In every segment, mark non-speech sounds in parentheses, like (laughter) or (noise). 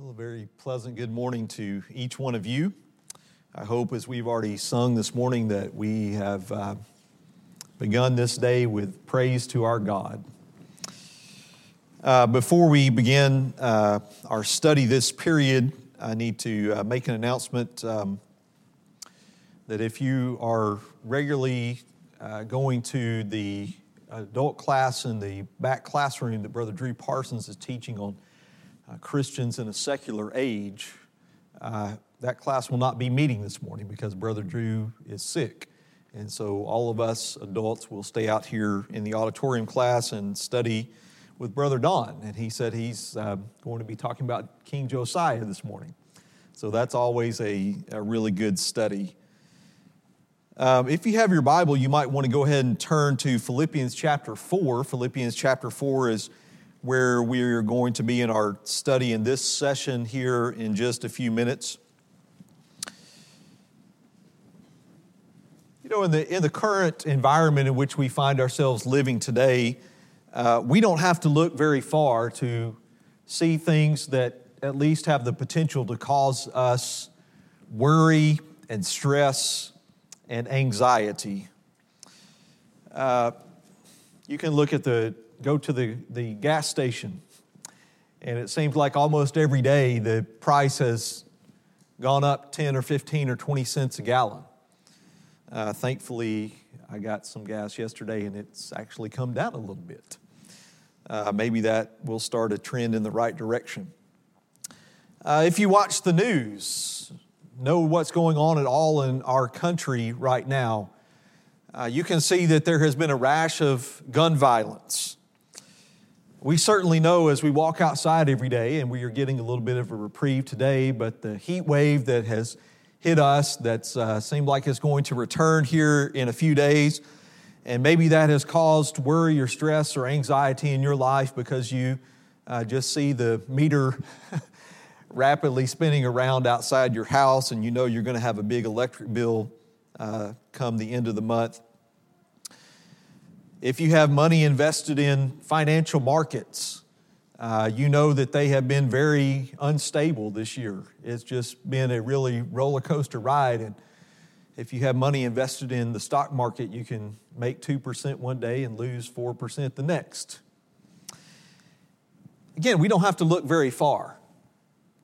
Well, a very pleasant good morning to each one of you. I hope, as we've already sung this morning, that we have uh, begun this day with praise to our God. Uh, before we begin uh, our study this period, I need to uh, make an announcement um, that if you are regularly uh, going to the adult class in the back classroom that Brother Drew Parsons is teaching on uh, Christians in a secular age, uh, that class will not be meeting this morning because Brother Drew is sick. And so all of us adults will stay out here in the auditorium class and study with Brother Don. And he said he's uh, going to be talking about King Josiah this morning. So that's always a, a really good study. Um, if you have your Bible, you might want to go ahead and turn to Philippians chapter 4. Philippians chapter 4 is where we are going to be in our study in this session here in just a few minutes. You know, in the, in the current environment in which we find ourselves living today, uh, we don't have to look very far to see things that at least have the potential to cause us worry and stress and anxiety. Uh, you can look at the go to the, the gas station, and it seems like almost every day the price has gone up 10 or 15 or 20 cents a gallon. Uh, thankfully, I got some gas yesterday and it's actually come down a little bit. Uh, maybe that will start a trend in the right direction. Uh, if you watch the news, know what's going on at all in our country right now, uh, you can see that there has been a rash of gun violence. We certainly know as we walk outside every day, and we are getting a little bit of a reprieve today, but the heat wave that has hit us that uh, seemed like it's going to return here in a few days, and maybe that has caused worry or stress or anxiety in your life because you uh, just see the meter (laughs) rapidly spinning around outside your house, and you know you're going to have a big electric bill uh, come the end of the month. If you have money invested in financial markets, uh, you know that they have been very unstable this year. It's just been a really roller coaster ride. And if you have money invested in the stock market, you can make 2% one day and lose 4% the next. Again, we don't have to look very far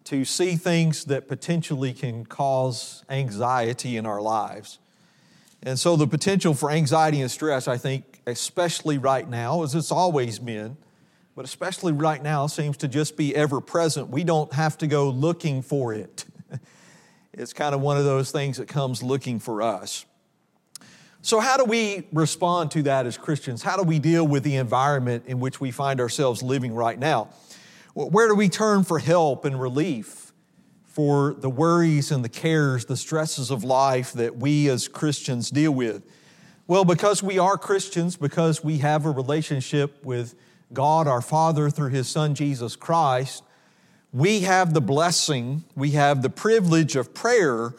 to see things that potentially can cause anxiety in our lives. And so the potential for anxiety and stress, I think, especially right now, as it's always been, but especially right now, seems to just be ever present. We don't have to go looking for it. (laughs) it's kind of one of those things that comes looking for us. So, how do we respond to that as Christians? How do we deal with the environment in which we find ourselves living right now? Where do we turn for help and relief? for the worries and the cares, the stresses of life that we as Christians deal with? Well, because we are Christians, because we have a relationship with God our Father through His Son Jesus Christ, we have the blessing, we have the privilege of prayer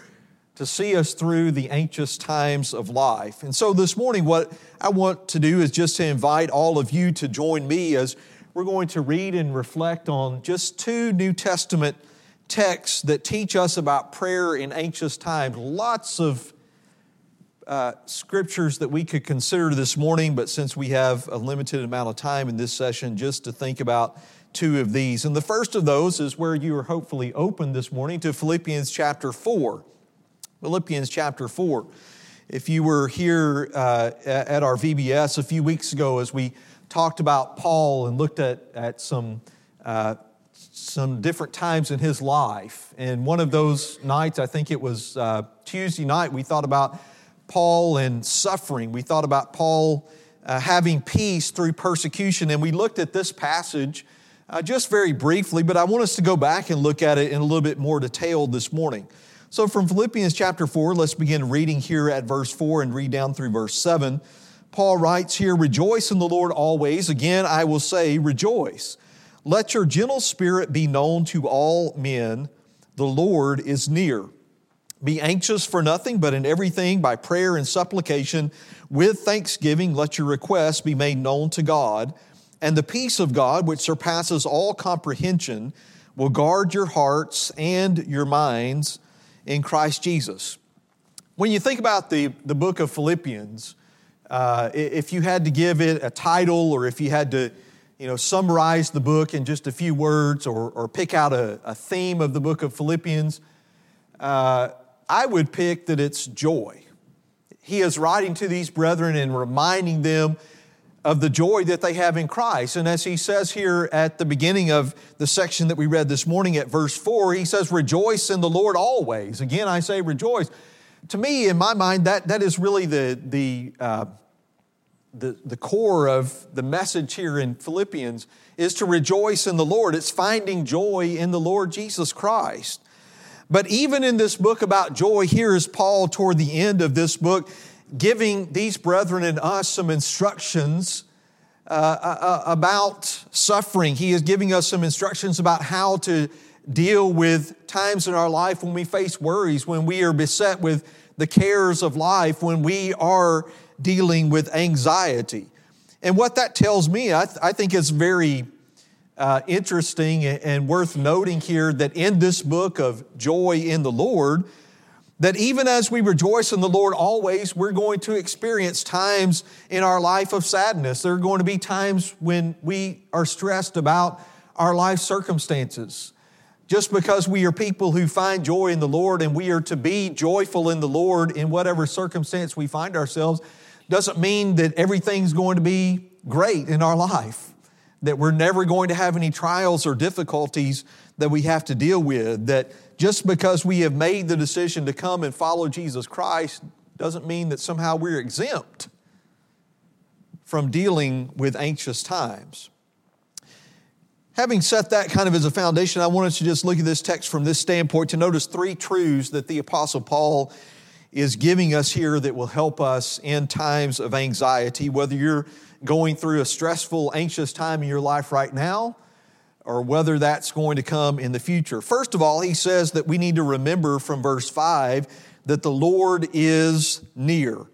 to see us through the anxious times of life. And so this morning, what I want to do is just to invite all of you to join me as we're going to read and reflect on just two New Testament texts that teach us about prayer in anxious times. Lots of uh, scriptures that we could consider this morning, but since we have a limited amount of time in this session, just to think about two of these. And the first of those is where you are hopefully open this morning to Philippians chapter 4. Philippians chapter 4. If you were here uh, at our VBS a few weeks ago as we talked about Paul and looked at, at some uh, some different times in his life. And one of those nights, I think it was uh, Tuesday night, we thought about Paul and suffering. We thought about Paul uh, having peace through persecution. And we looked at this passage uh, just very briefly, but I want us to go back and look at it in a little bit more detail this morning. So, from Philippians chapter 4, let's begin reading here at verse 4 and read down through verse 7. Paul writes here, Rejoice in the Lord always. Again, I will say, rejoice. Let your gentle spirit be known to all men. The Lord is near. Be anxious for nothing, but in everything by prayer and supplication with thanksgiving, let your requests be made known to God. And the peace of God, which surpasses all comprehension, will guard your hearts and your minds in Christ Jesus. When you think about the, the book of Philippians, uh, if you had to give it a title or if you had to you know, summarize the book in just a few words or, or pick out a, a theme of the book of Philippians, uh, I would pick that it's joy. He is writing to these brethren and reminding them of the joy that they have in Christ. And as he says here at the beginning of the section that we read this morning at verse 4, he says, Rejoice in the Lord always. Again, I say rejoice. To me, in my mind, that, that is really the, the, uh, the, the core of the message here in Philippians is to rejoice in the Lord. It's finding joy in the Lord Jesus Christ. But even in this book about joy, here is Paul toward the end of this book giving these brethren and us some instructions uh, uh, uh, about suffering. He is giving us some instructions about how to deal with times in our life when we face worries, when we are beset with the cares of life, when we are dealing with anxiety. And what that tells me, I, th- I think is very uh, interesting and worth noting here that in this book of joy in the Lord, that even as we rejoice in the Lord always, we're going to experience times in our life of sadness. There are going to be times when we are stressed about our life circumstances. Just because we are people who find joy in the Lord and we are to be joyful in the Lord in whatever circumstance we find ourselves, doesn't mean that everything's going to be great in our life, that we're never going to have any trials or difficulties that we have to deal with, that just because we have made the decision to come and follow Jesus Christ doesn't mean that somehow we're exempt from dealing with anxious times. Having set that kind of as a foundation, I wanted to just look at this text from this standpoint to notice three truths that the Apostle Paul is giving us here that will help us in times of anxiety, whether you're going through a stressful, anxious time in your life right now, or whether that's going to come in the future. First of all, he says that we need to remember from verse 5 that the Lord is near.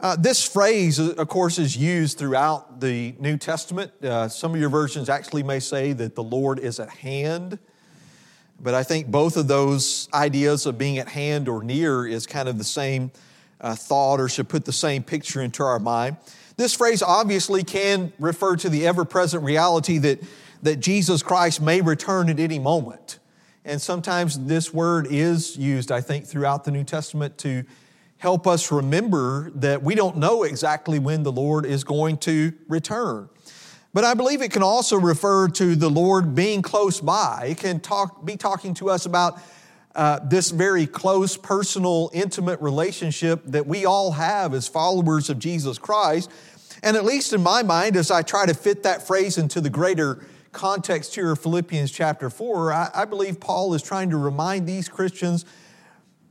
Uh, this phrase, of course, is used throughout the New Testament. Uh, some of your versions actually may say that the Lord is at hand. But I think both of those ideas of being at hand or near is kind of the same uh, thought or should put the same picture into our mind. This phrase obviously can refer to the ever present reality that that Jesus Christ may return at any moment. And sometimes this word is used, I think, throughout the New Testament to help us remember that we don't know exactly when the Lord is going to return. But I believe it can also refer to the Lord being close by. It can talk, be talking to us about uh, this very close, personal, intimate relationship that we all have as followers of Jesus Christ. And at least in my mind, as I try to fit that phrase into the greater context here of Philippians chapter 4, I, I believe Paul is trying to remind these Christians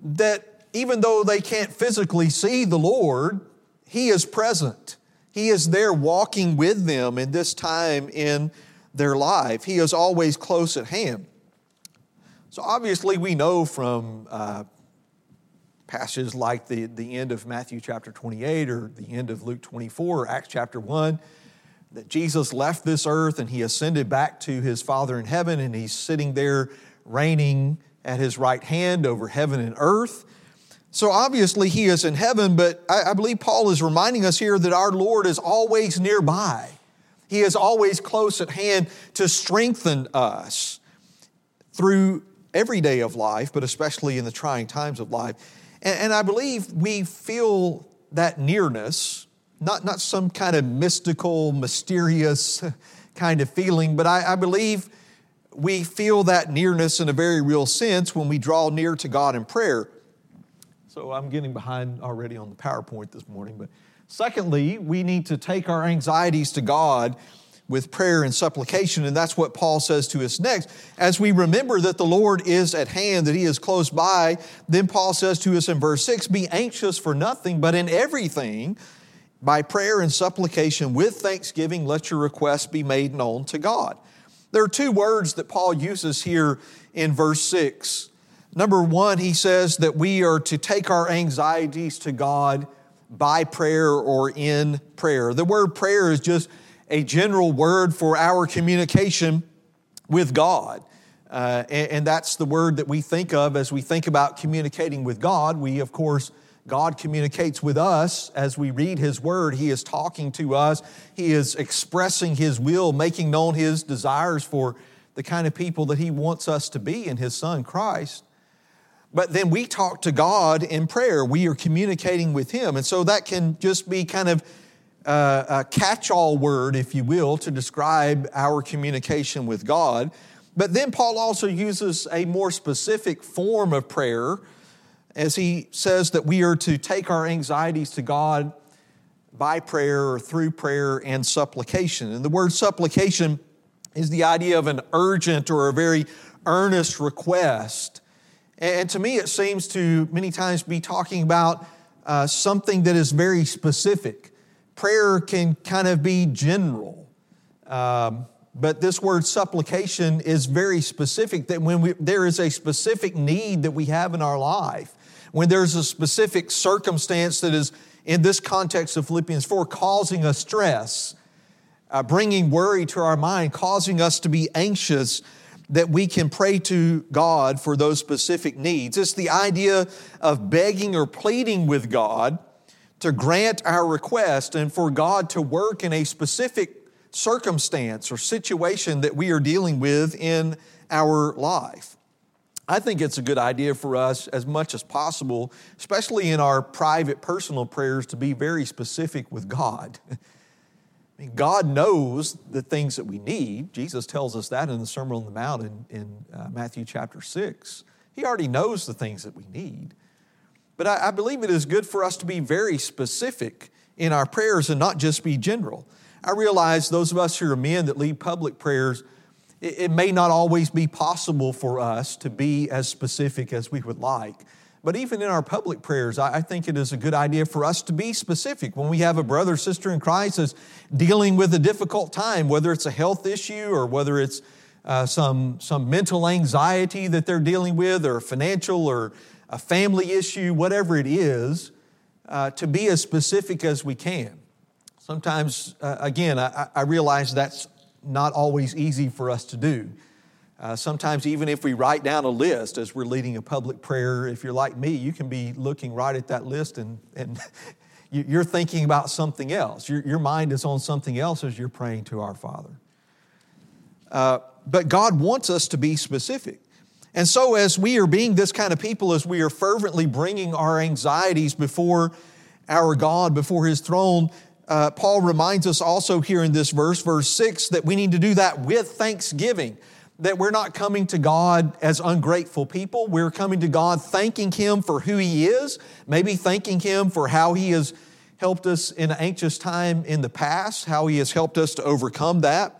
that even though they can't physically see the Lord, He is present. He is there walking with them in this time in their life. He is always close at hand. So, obviously, we know from uh, passages like the, the end of Matthew chapter 28 or the end of Luke 24 or Acts chapter 1 that Jesus left this earth and he ascended back to his Father in heaven and he's sitting there reigning at his right hand over heaven and earth. So obviously he is in heaven, but I, I believe Paul is reminding us here that our Lord is always nearby. He is always close at hand to strengthen us through every day of life, but especially in the trying times of life. And, and I believe we feel that nearness not, not some kind of mystical, mysterious (laughs) kind of feeling, but I, I believe we feel that nearness in a very real sense when we draw near to God in prayer. So I'm getting behind already on the PowerPoint this morning. But secondly, we need to take our anxieties to God with prayer and supplication. And that's what Paul says to us next. As we remember that the Lord is at hand, that he is close by, then Paul says to us in verse 6 Be anxious for nothing, but in everything by prayer and supplication with thanksgiving, let your requests be made known to God. There are two words that Paul uses here in verse 6. Number one, he says that we are to take our anxieties to God by prayer or in prayer. The word prayer is just a general word for our communication with God. Uh, and, and that's the word that we think of as we think about communicating with God. We, of course, God communicates with us as we read His Word. He is talking to us, He is expressing His will, making known His desires for the kind of people that He wants us to be in His Son, Christ. But then we talk to God in prayer. We are communicating with Him. And so that can just be kind of uh, a catch all word, if you will, to describe our communication with God. But then Paul also uses a more specific form of prayer as he says that we are to take our anxieties to God by prayer or through prayer and supplication. And the word supplication is the idea of an urgent or a very earnest request. And to me, it seems to many times be talking about uh, something that is very specific. Prayer can kind of be general. Um, but this word supplication is very specific that when we, there is a specific need that we have in our life, when there's a specific circumstance that is, in this context of Philippians 4, causing us stress, uh, bringing worry to our mind, causing us to be anxious, that we can pray to God for those specific needs. It's the idea of begging or pleading with God to grant our request and for God to work in a specific circumstance or situation that we are dealing with in our life. I think it's a good idea for us, as much as possible, especially in our private personal prayers, to be very specific with God. (laughs) I mean, God knows the things that we need. Jesus tells us that in the Sermon on the Mount in, in uh, Matthew chapter 6. He already knows the things that we need. But I, I believe it is good for us to be very specific in our prayers and not just be general. I realize those of us who are men that lead public prayers, it may not always be possible for us to be as specific as we would like. But even in our public prayers, I think it is a good idea for us to be specific. When we have a brother or sister in Christ dealing with a difficult time, whether it's a health issue or whether it's uh, some, some mental anxiety that they're dealing with, or financial or a family issue, whatever it is, uh, to be as specific as we can. Sometimes, uh, again, I, I realize that's not always easy for us to do. Uh, sometimes, even if we write down a list as we're leading a public prayer, if you're like me, you can be looking right at that list and, and (laughs) you're thinking about something else. Your, your mind is on something else as you're praying to our Father. Uh, but God wants us to be specific. And so, as we are being this kind of people, as we are fervently bringing our anxieties before our God, before His throne, uh, Paul reminds us also here in this verse, verse 6, that we need to do that with thanksgiving. That we're not coming to God as ungrateful people. We're coming to God thanking Him for who He is, maybe thanking Him for how He has helped us in an anxious time in the past, how He has helped us to overcome that.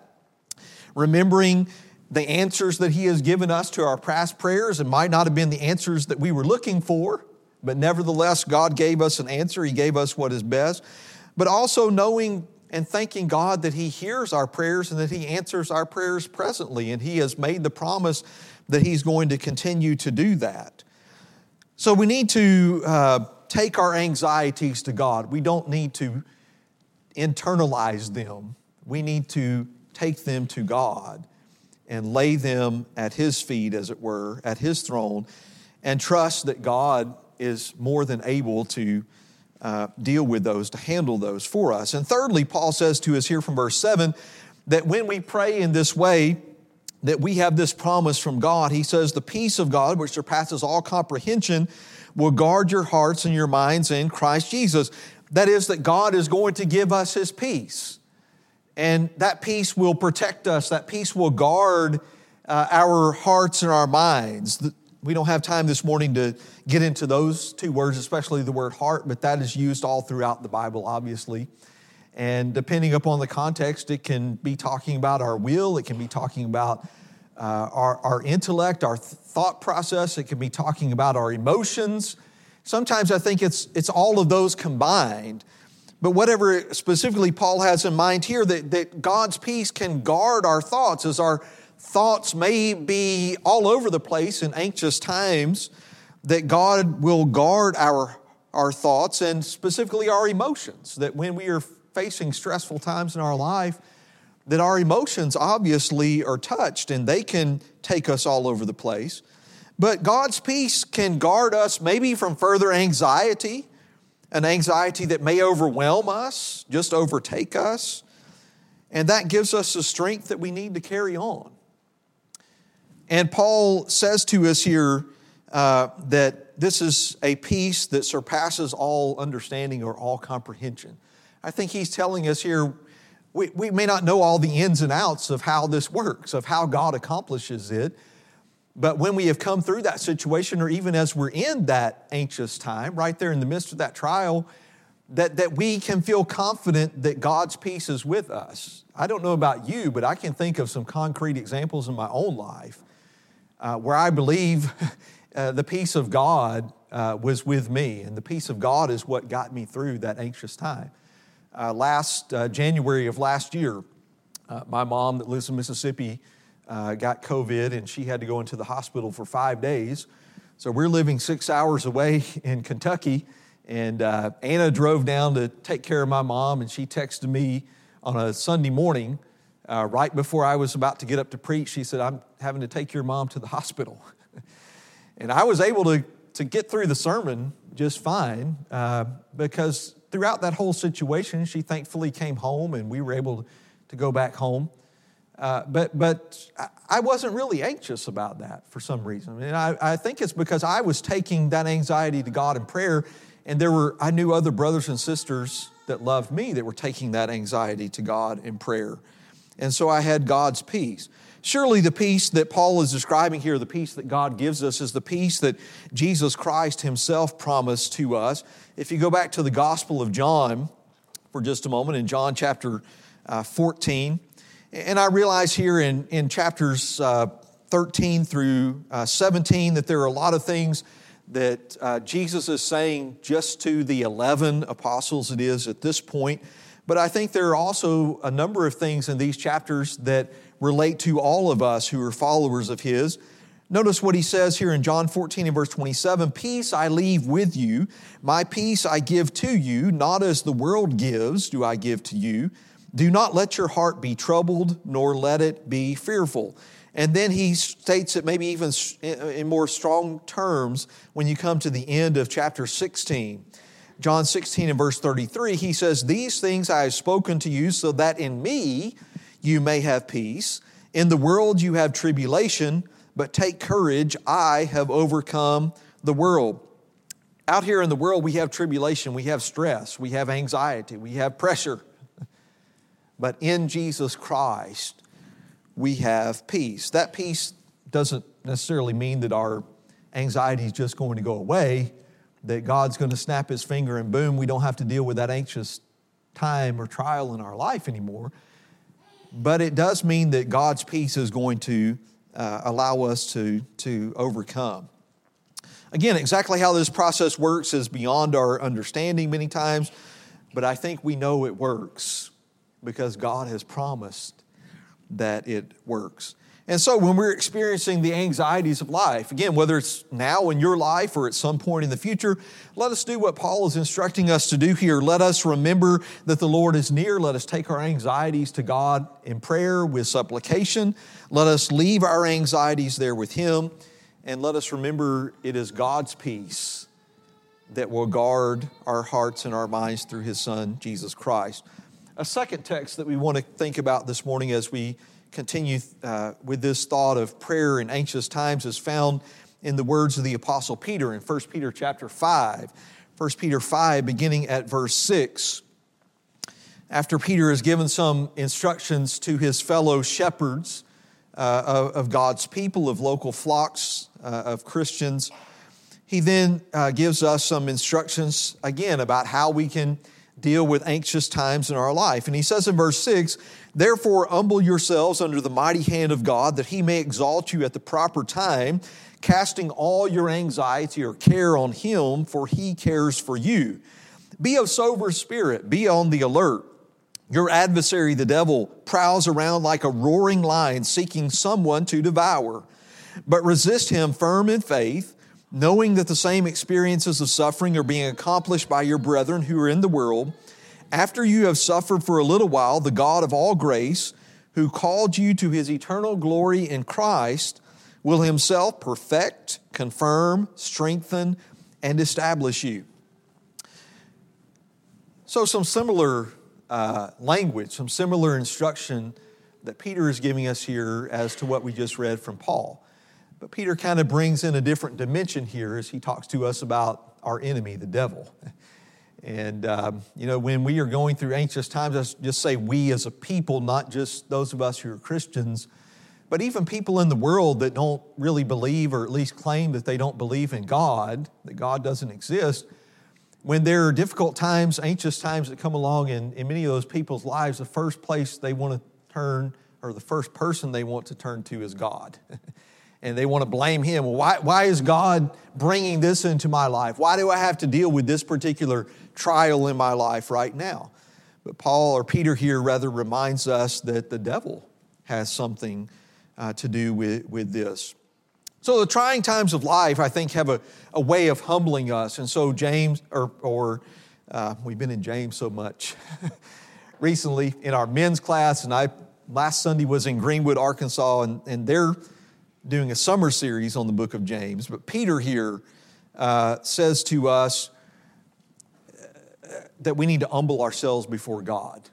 Remembering the answers that He has given us to our past prayers. It might not have been the answers that we were looking for, but nevertheless, God gave us an answer. He gave us what is best but also knowing and thanking God that He hears our prayers and that He answers our prayers presently. And He has made the promise that He's going to continue to do that. So we need to uh, take our anxieties to God. We don't need to internalize them, we need to take them to God and lay them at His feet, as it were, at His throne, and trust that God is more than able to uh, deal with those, to handle those for us. And thirdly, Paul says to us here from verse 7 that when we pray in this way, that we have this promise from God. He says, The peace of God, which surpasses all comprehension, will guard your hearts and your minds in Christ Jesus. That is, that God is going to give us His peace. And that peace will protect us, that peace will guard uh, our hearts and our minds. We don't have time this morning to get into those two words, especially the word heart, but that is used all throughout the Bible, obviously. And depending upon the context, it can be talking about our will, it can be talking about uh, our, our intellect, our thought process, it can be talking about our emotions. Sometimes I think it's, it's all of those combined. But whatever specifically Paul has in mind here, that, that God's peace can guard our thoughts as our thoughts may be all over the place in anxious times, that God will guard our, our thoughts and specifically our emotions. That when we are facing stressful times in our life, that our emotions obviously are touched and they can take us all over the place. But God's peace can guard us maybe from further anxiety, an anxiety that may overwhelm us, just overtake us. And that gives us the strength that we need to carry on. And Paul says to us here uh, that this is a peace that surpasses all understanding or all comprehension. I think he's telling us here we, we may not know all the ins and outs of how this works, of how God accomplishes it. But when we have come through that situation, or even as we're in that anxious time, right there in the midst of that trial, that, that we can feel confident that God's peace is with us. I don't know about you, but I can think of some concrete examples in my own life uh, where I believe (laughs) uh, the peace of God uh, was with me, and the peace of God is what got me through that anxious time. Uh, last uh, January of last year, uh, my mom that lives in Mississippi uh, got COVID and she had to go into the hospital for five days. So we're living six hours away (laughs) in Kentucky. And uh, Anna drove down to take care of my mom, and she texted me on a Sunday morning, uh, right before I was about to get up to preach. She said, I'm having to take your mom to the hospital. (laughs) and I was able to, to get through the sermon just fine because throughout that whole situation, she thankfully came home and we were able to go back home. Uh, but but I wasn't really anxious about that for some reason. And I, I think it's because I was taking that anxiety to God in prayer, and there were I knew other brothers and sisters that loved me that were taking that anxiety to God in prayer. And so I had God's peace. Surely the peace that Paul is describing here, the peace that God gives us, is the peace that Jesus Christ himself promised to us. If you go back to the Gospel of John for just a moment, in John chapter uh, 14, and I realize here in, in chapters uh, 13 through uh, 17 that there are a lot of things that uh, Jesus is saying just to the 11 apostles, it is at this point. But I think there are also a number of things in these chapters that relate to all of us who are followers of His. Notice what he says here in John 14 and verse 27 Peace I leave with you, my peace I give to you, not as the world gives, do I give to you. Do not let your heart be troubled, nor let it be fearful. And then he states it maybe even in more strong terms when you come to the end of chapter 16. John 16 and verse 33, he says, These things I have spoken to you so that in me you may have peace. In the world you have tribulation, but take courage, I have overcome the world. Out here in the world, we have tribulation, we have stress, we have anxiety, we have pressure. But in Jesus Christ, we have peace. That peace doesn't necessarily mean that our anxiety is just going to go away that God's going to snap his finger and boom, we don't have to deal with that anxious time or trial in our life anymore. But it does mean that God's peace is going to uh, allow us to, to overcome. Again, exactly how this process works is beyond our understanding many times, but I think we know it works because God has promised that it works. And so when we're experiencing the anxieties of life, again, whether it's now in your life or at some point in the future, let us do what Paul is instructing us to do here. Let us remember that the Lord is near. Let us take our anxieties to God in prayer with supplication. Let us leave our anxieties there with Him. And let us remember it is God's peace that will guard our hearts and our minds through His Son, Jesus Christ. A second text that we want to think about this morning as we continue uh, with this thought of prayer in anxious times is found in the words of the apostle peter in 1 peter chapter 5 1 peter 5 beginning at verse 6 after peter has given some instructions to his fellow shepherds uh, of, of, god's people of local flocks uh, of christians he then uh, gives us some instructions again about how we can deal with anxious times in our life and he says in verse 6 Therefore, humble yourselves under the mighty hand of God, that he may exalt you at the proper time, casting all your anxiety or care on him, for he cares for you. Be of sober spirit, be on the alert. Your adversary, the devil, prowls around like a roaring lion seeking someone to devour. But resist him firm in faith, knowing that the same experiences of suffering are being accomplished by your brethren who are in the world. After you have suffered for a little while, the God of all grace, who called you to his eternal glory in Christ, will himself perfect, confirm, strengthen, and establish you. So, some similar uh, language, some similar instruction that Peter is giving us here as to what we just read from Paul. But Peter kind of brings in a different dimension here as he talks to us about our enemy, the devil. And, um, you know, when we are going through anxious times, I just say we as a people, not just those of us who are Christians, but even people in the world that don't really believe or at least claim that they don't believe in God, that God doesn't exist. When there are difficult times, anxious times that come along in, in many of those people's lives, the first place they want to turn, or the first person they want to turn to, is God. (laughs) and they want to blame him. Well, why, why is God bringing this into my life? Why do I have to deal with this particular trial in my life right now. But Paul or Peter here rather reminds us that the devil has something uh, to do with, with this. So the trying times of life, I think, have a, a way of humbling us. And so James, or, or uh, we've been in James so much (laughs) recently in our men's class, and I last Sunday was in Greenwood, Arkansas, and, and they're doing a summer series on the book of James. But Peter here uh, says to us, that we need to humble ourselves before God.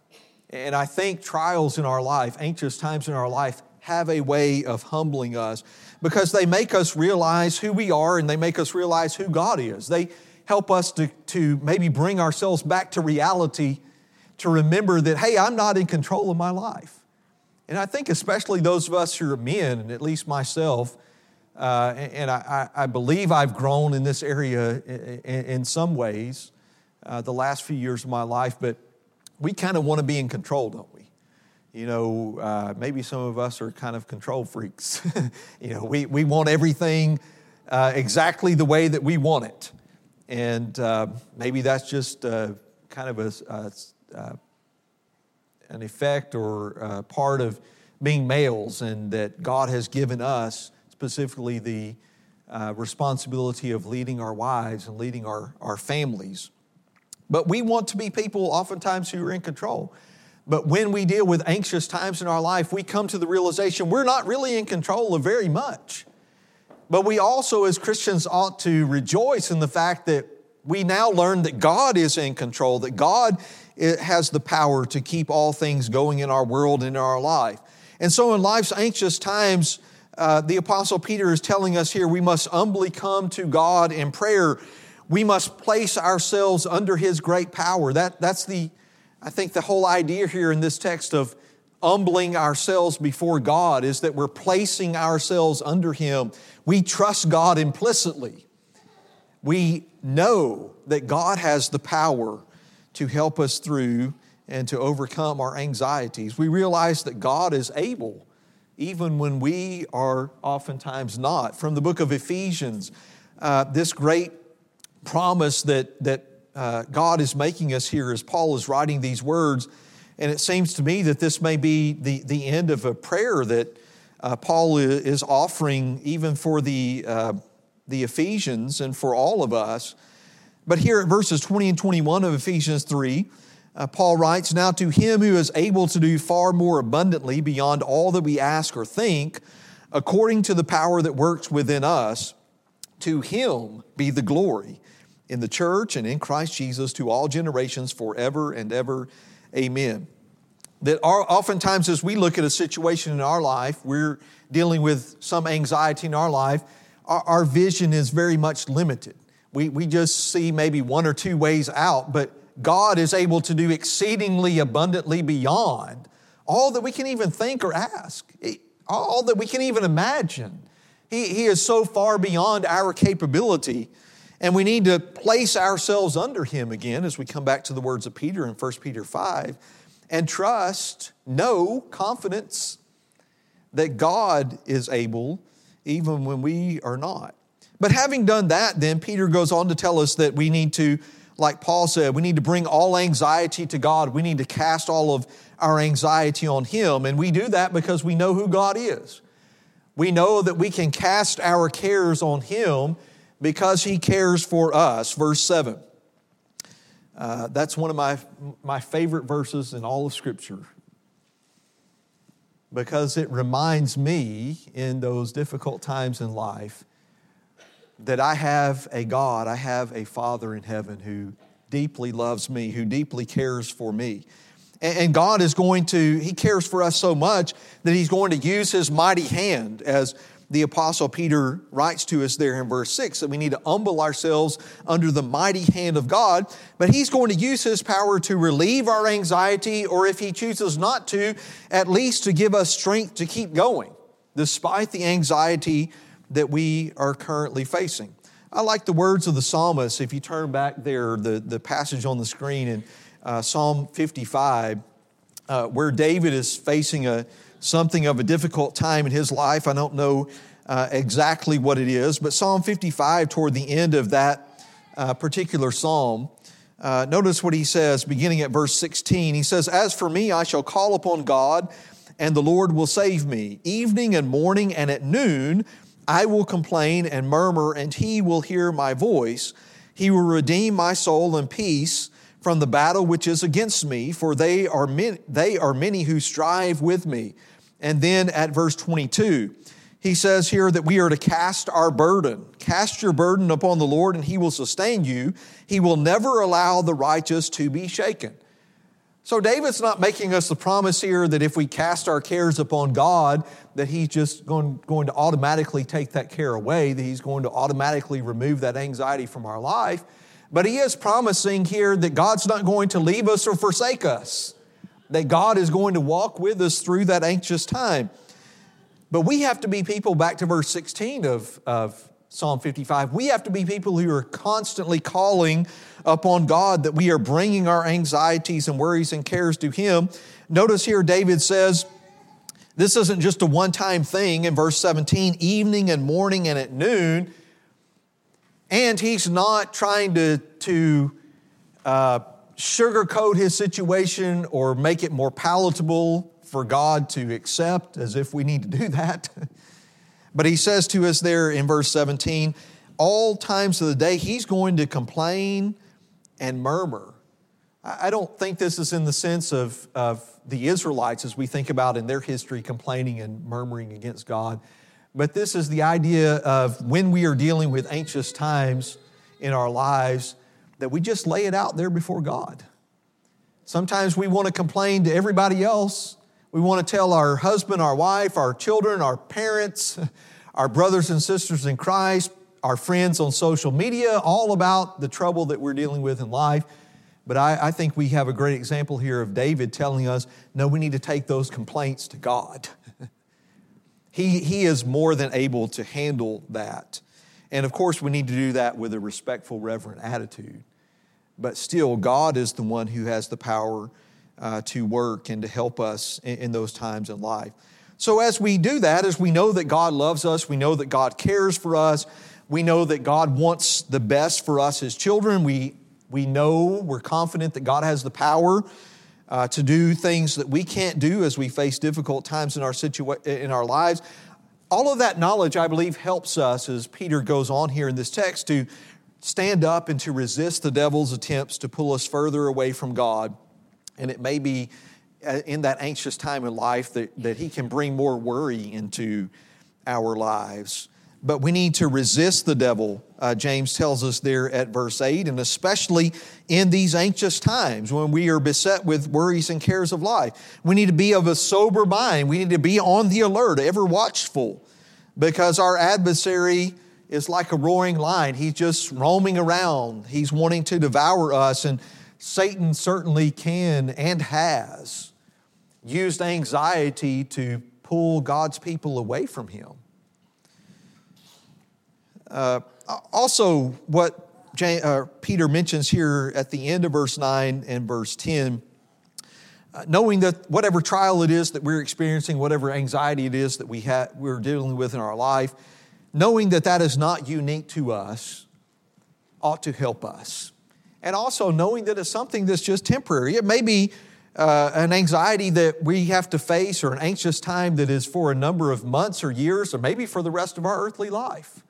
And I think trials in our life, anxious times in our life, have a way of humbling us because they make us realize who we are and they make us realize who God is. They help us to, to maybe bring ourselves back to reality to remember that, hey, I'm not in control of my life. And I think, especially those of us who are men, and at least myself, uh, and I, I, believe I've grown in this area in, some ways uh, the last few years of my life, but we kind of want to be in control, don't we? You know, uh, maybe some of us are kind of control freaks. (laughs) you know, we, we want everything uh, exactly the way that we want it. And uh, maybe that's just uh, kind of a, a uh, an effect or part of being males, and that God has given us specifically the uh, responsibility of leading our wives and leading our, our families. But we want to be people oftentimes who are in control. But when we deal with anxious times in our life, we come to the realization we're not really in control of very much. But we also, as Christians, ought to rejoice in the fact that we now learn that God is in control, that God has the power to keep all things going in our world and in our life. And so, in life's anxious times, uh, the Apostle Peter is telling us here we must humbly come to God in prayer we must place ourselves under his great power. That, that's the, I think, the whole idea here in this text of humbling ourselves before God is that we're placing ourselves under him. We trust God implicitly. We know that God has the power to help us through and to overcome our anxieties. We realize that God is able, even when we are oftentimes not. From the book of Ephesians, uh, this great promise that, that uh, God is making us here as Paul is writing these words. And it seems to me that this may be the, the end of a prayer that uh, Paul is offering even for the, uh, the Ephesians and for all of us. But here at verses 20 and 21 of Ephesians 3, uh, Paul writes, Now to him who is able to do far more abundantly beyond all that we ask or think, according to the power that works within us, to him be the glory in the church and in Christ Jesus to all generations forever and ever. Amen. That oftentimes, as we look at a situation in our life, we're dealing with some anxiety in our life, our, our vision is very much limited. We, we just see maybe one or two ways out, but God is able to do exceedingly abundantly beyond all that we can even think or ask, all that we can even imagine. He, he is so far beyond our capability and we need to place ourselves under Him again as we come back to the words of Peter in 1 Peter 5 and trust, know, confidence that God is able even when we are not. But having done that, then Peter goes on to tell us that we need to, like Paul said, we need to bring all anxiety to God. We need to cast all of our anxiety on Him. And we do that because we know who God is. We know that we can cast our cares on Him because he cares for us. Verse 7. Uh, that's one of my, my favorite verses in all of Scripture. because it reminds me in those difficult times in life that I have a God, I have a Father in heaven who deeply loves me, who deeply cares for me. And God is going to, He cares for us so much that He's going to use His mighty hand, as the Apostle Peter writes to us there in verse 6, that we need to humble ourselves under the mighty hand of God. But He's going to use His power to relieve our anxiety, or if He chooses not to, at least to give us strength to keep going, despite the anxiety that we are currently facing. I like the words of the psalmist. If you turn back there, the, the passage on the screen in uh, Psalm 55, uh, where David is facing a, something of a difficult time in his life. I don't know uh, exactly what it is, but Psalm 55, toward the end of that uh, particular psalm, uh, notice what he says beginning at verse 16. He says, As for me, I shall call upon God, and the Lord will save me. Evening and morning and at noon, I will complain and murmur, and he will hear my voice. He will redeem my soul in peace from the battle which is against me, for they are, many, they are many who strive with me. And then at verse 22, he says here that we are to cast our burden. Cast your burden upon the Lord, and he will sustain you. He will never allow the righteous to be shaken. So David's not making us the promise here that if we cast our cares upon God, that he's just going, going to automatically take that care away, that he's going to automatically remove that anxiety from our life. But he is promising here that God's not going to leave us or forsake us, that God is going to walk with us through that anxious time. But we have to be people, back to verse 16 of, of Psalm 55, we have to be people who are constantly calling upon God, that we are bringing our anxieties and worries and cares to Him. Notice here, David says, this isn't just a one time thing in verse 17, evening and morning and at noon. And he's not trying to, to uh, sugarcoat his situation or make it more palatable for God to accept, as if we need to do that. (laughs) but he says to us there in verse 17, all times of the day, he's going to complain and murmur. I don't think this is in the sense of, of the Israelites as we think about in their history complaining and murmuring against God. But this is the idea of when we are dealing with anxious times in our lives, that we just lay it out there before God. Sometimes we want to complain to everybody else. We want to tell our husband, our wife, our children, our parents, (laughs) our brothers and sisters in Christ, our friends on social media, all about the trouble that we're dealing with in life. But I, I, think we have a great example here of David telling us no, we need to take those complaints to God. (laughs) He, he is more than able to handle that. And of course, we need to do that with a respectful, reverent attitude. But still, God is the one who has the power uh, to work and to help us in, in those times in life. So, as we do that, as we know that God loves us, we know that God cares for us, we know that God wants the best for us as children, we, we know, we're confident that God has the power uh, to do things that we can't do as we face difficult times in our, situa- in our lives. All of that knowledge, I believe, helps us as Peter goes on here in this text to stand up and to resist the devil's attempts to pull us further away from God. And it may be uh, in that anxious time in life that, that he can bring more worry into our lives but we need to resist the devil, uh, James tells us there at verse 8, and especially in these anxious times when we are beset with worries and cares of life. We need to be of a sober mind. We need to be on the alert, ever watchful, because our adversary is like a roaring lion. He's just roaming around, he's wanting to devour us, and Satan certainly can and has used anxiety to pull God's people away from him. Uh, also, what uh, Peter mentions here at the end of verse 9 and verse 10 uh, knowing that whatever trial it is that we're experiencing, whatever anxiety it is that we ha- we're dealing with in our life, knowing that that is not unique to us ought to help us. And also knowing that it's something that's just temporary. It may be uh, an anxiety that we have to face or an anxious time that is for a number of months or years or maybe for the rest of our earthly life.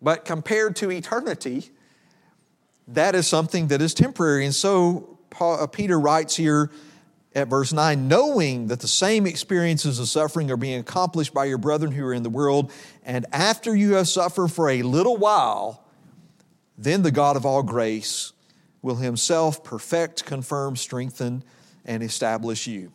But compared to eternity, that is something that is temporary. And so Paul, uh, Peter writes here at verse 9, knowing that the same experiences of suffering are being accomplished by your brethren who are in the world, and after you have suffered for a little while, then the God of all grace will himself perfect, confirm, strengthen, and establish you.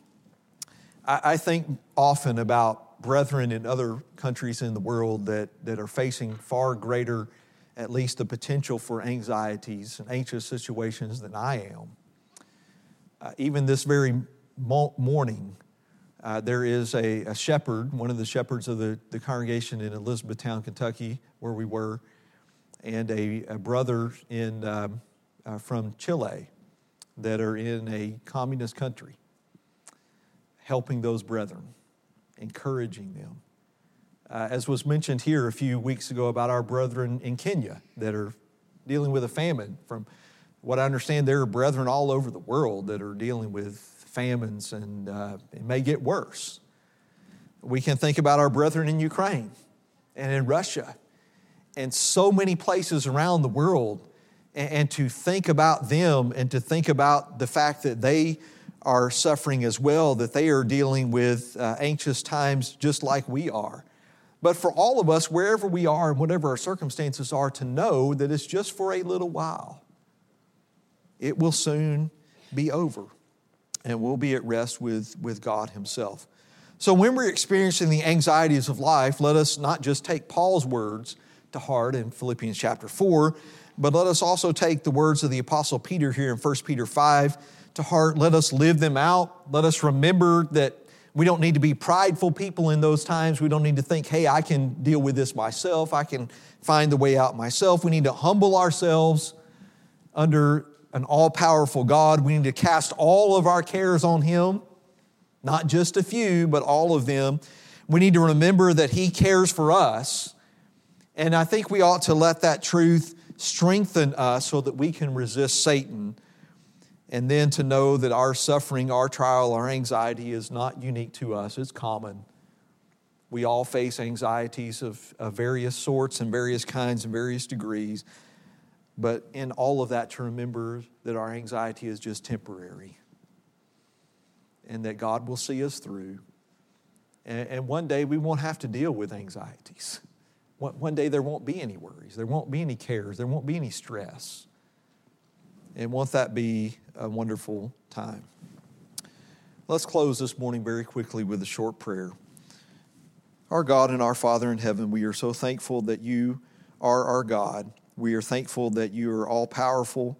I, I think often about brethren in other countries in the world that, that are facing far greater, at least the potential for anxieties and anxious situations than I am. Uh, even this very morning, uh, there is a, a, shepherd, one of the shepherds of the, the congregation in Elizabethtown, Kentucky, where we were, and a, a brother in, um, uh, from Chile that are in a communist country, helping those brethren, encouraging them. Uh, as was mentioned here a few weeks ago about our brethren in Kenya that are dealing with a famine. From what I understand, there are brethren all over the world that are dealing with famines and uh, it may get worse. We can think about our brethren in Ukraine and in Russia and so many places around the world and, to think about them and to think about the fact that they are suffering as well, that they are dealing with uh, anxious times just like we are. But for all of us, wherever we are and whatever our circumstances are, to know that it's just for a little while. It will soon be over, and we'll be at rest with, with God Himself. So, when we're experiencing the anxieties of life, let us not just take Paul's words to heart in Philippians chapter 4, but let us also take the words of the Apostle Peter here in 1 Peter 5 to heart. Let us live them out. Let us remember that we don't need to be prideful people in those times. We don't need to think, hey, I can deal with this myself. I can find the way out myself. We need to humble ourselves under an all powerful God. We need to cast all of our cares on Him, not just a few, but all of them. We need to remember that He cares for us. And I think we ought to let that truth strengthen us so that we can resist Satan. And then to know that our suffering, our trial, our anxiety is not unique to us, it's common. We all face anxieties of, of various sorts and various kinds and various degrees. But in all of that, to remember that our anxiety is just temporary and that God will see us through. And, and one day we won't have to deal with anxieties. One day there won't be any worries, there won't be any cares, there won't be any stress. And won't that be a wonderful time? Let's close this morning very quickly with a short prayer. Our God and our Father in heaven, we are so thankful that you are our God. We are thankful that you are all powerful.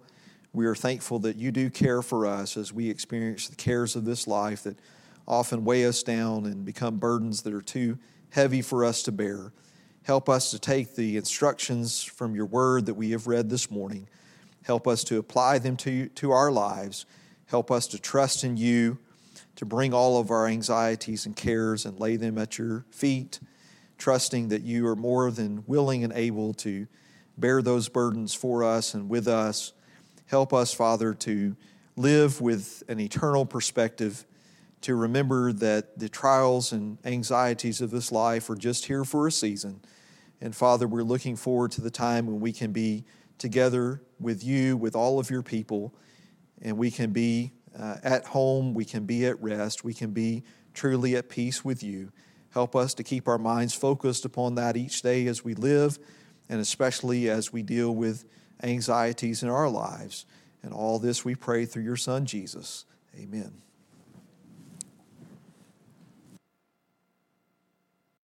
We are thankful that you do care for us as we experience the cares of this life that often weigh us down and become burdens that are too heavy for us to bear. Help us to take the instructions from your word that we have read this morning. Help us to apply them to, to our lives. Help us to trust in you, to bring all of our anxieties and cares and lay them at your feet, trusting that you are more than willing and able to bear those burdens for us and with us. Help us, Father, to live with an eternal perspective to remember that the trials and anxieties of this life are just here for a season. And Father, we're looking forward to the time when we can be together with you, with all of your people, and we can be uh, at home, we can be at rest, we can be truly at peace with you. Help us to keep our minds focused upon that each day as we live, and especially as we deal with anxieties in our lives. And all this we pray through your Son, Jesus. Amen.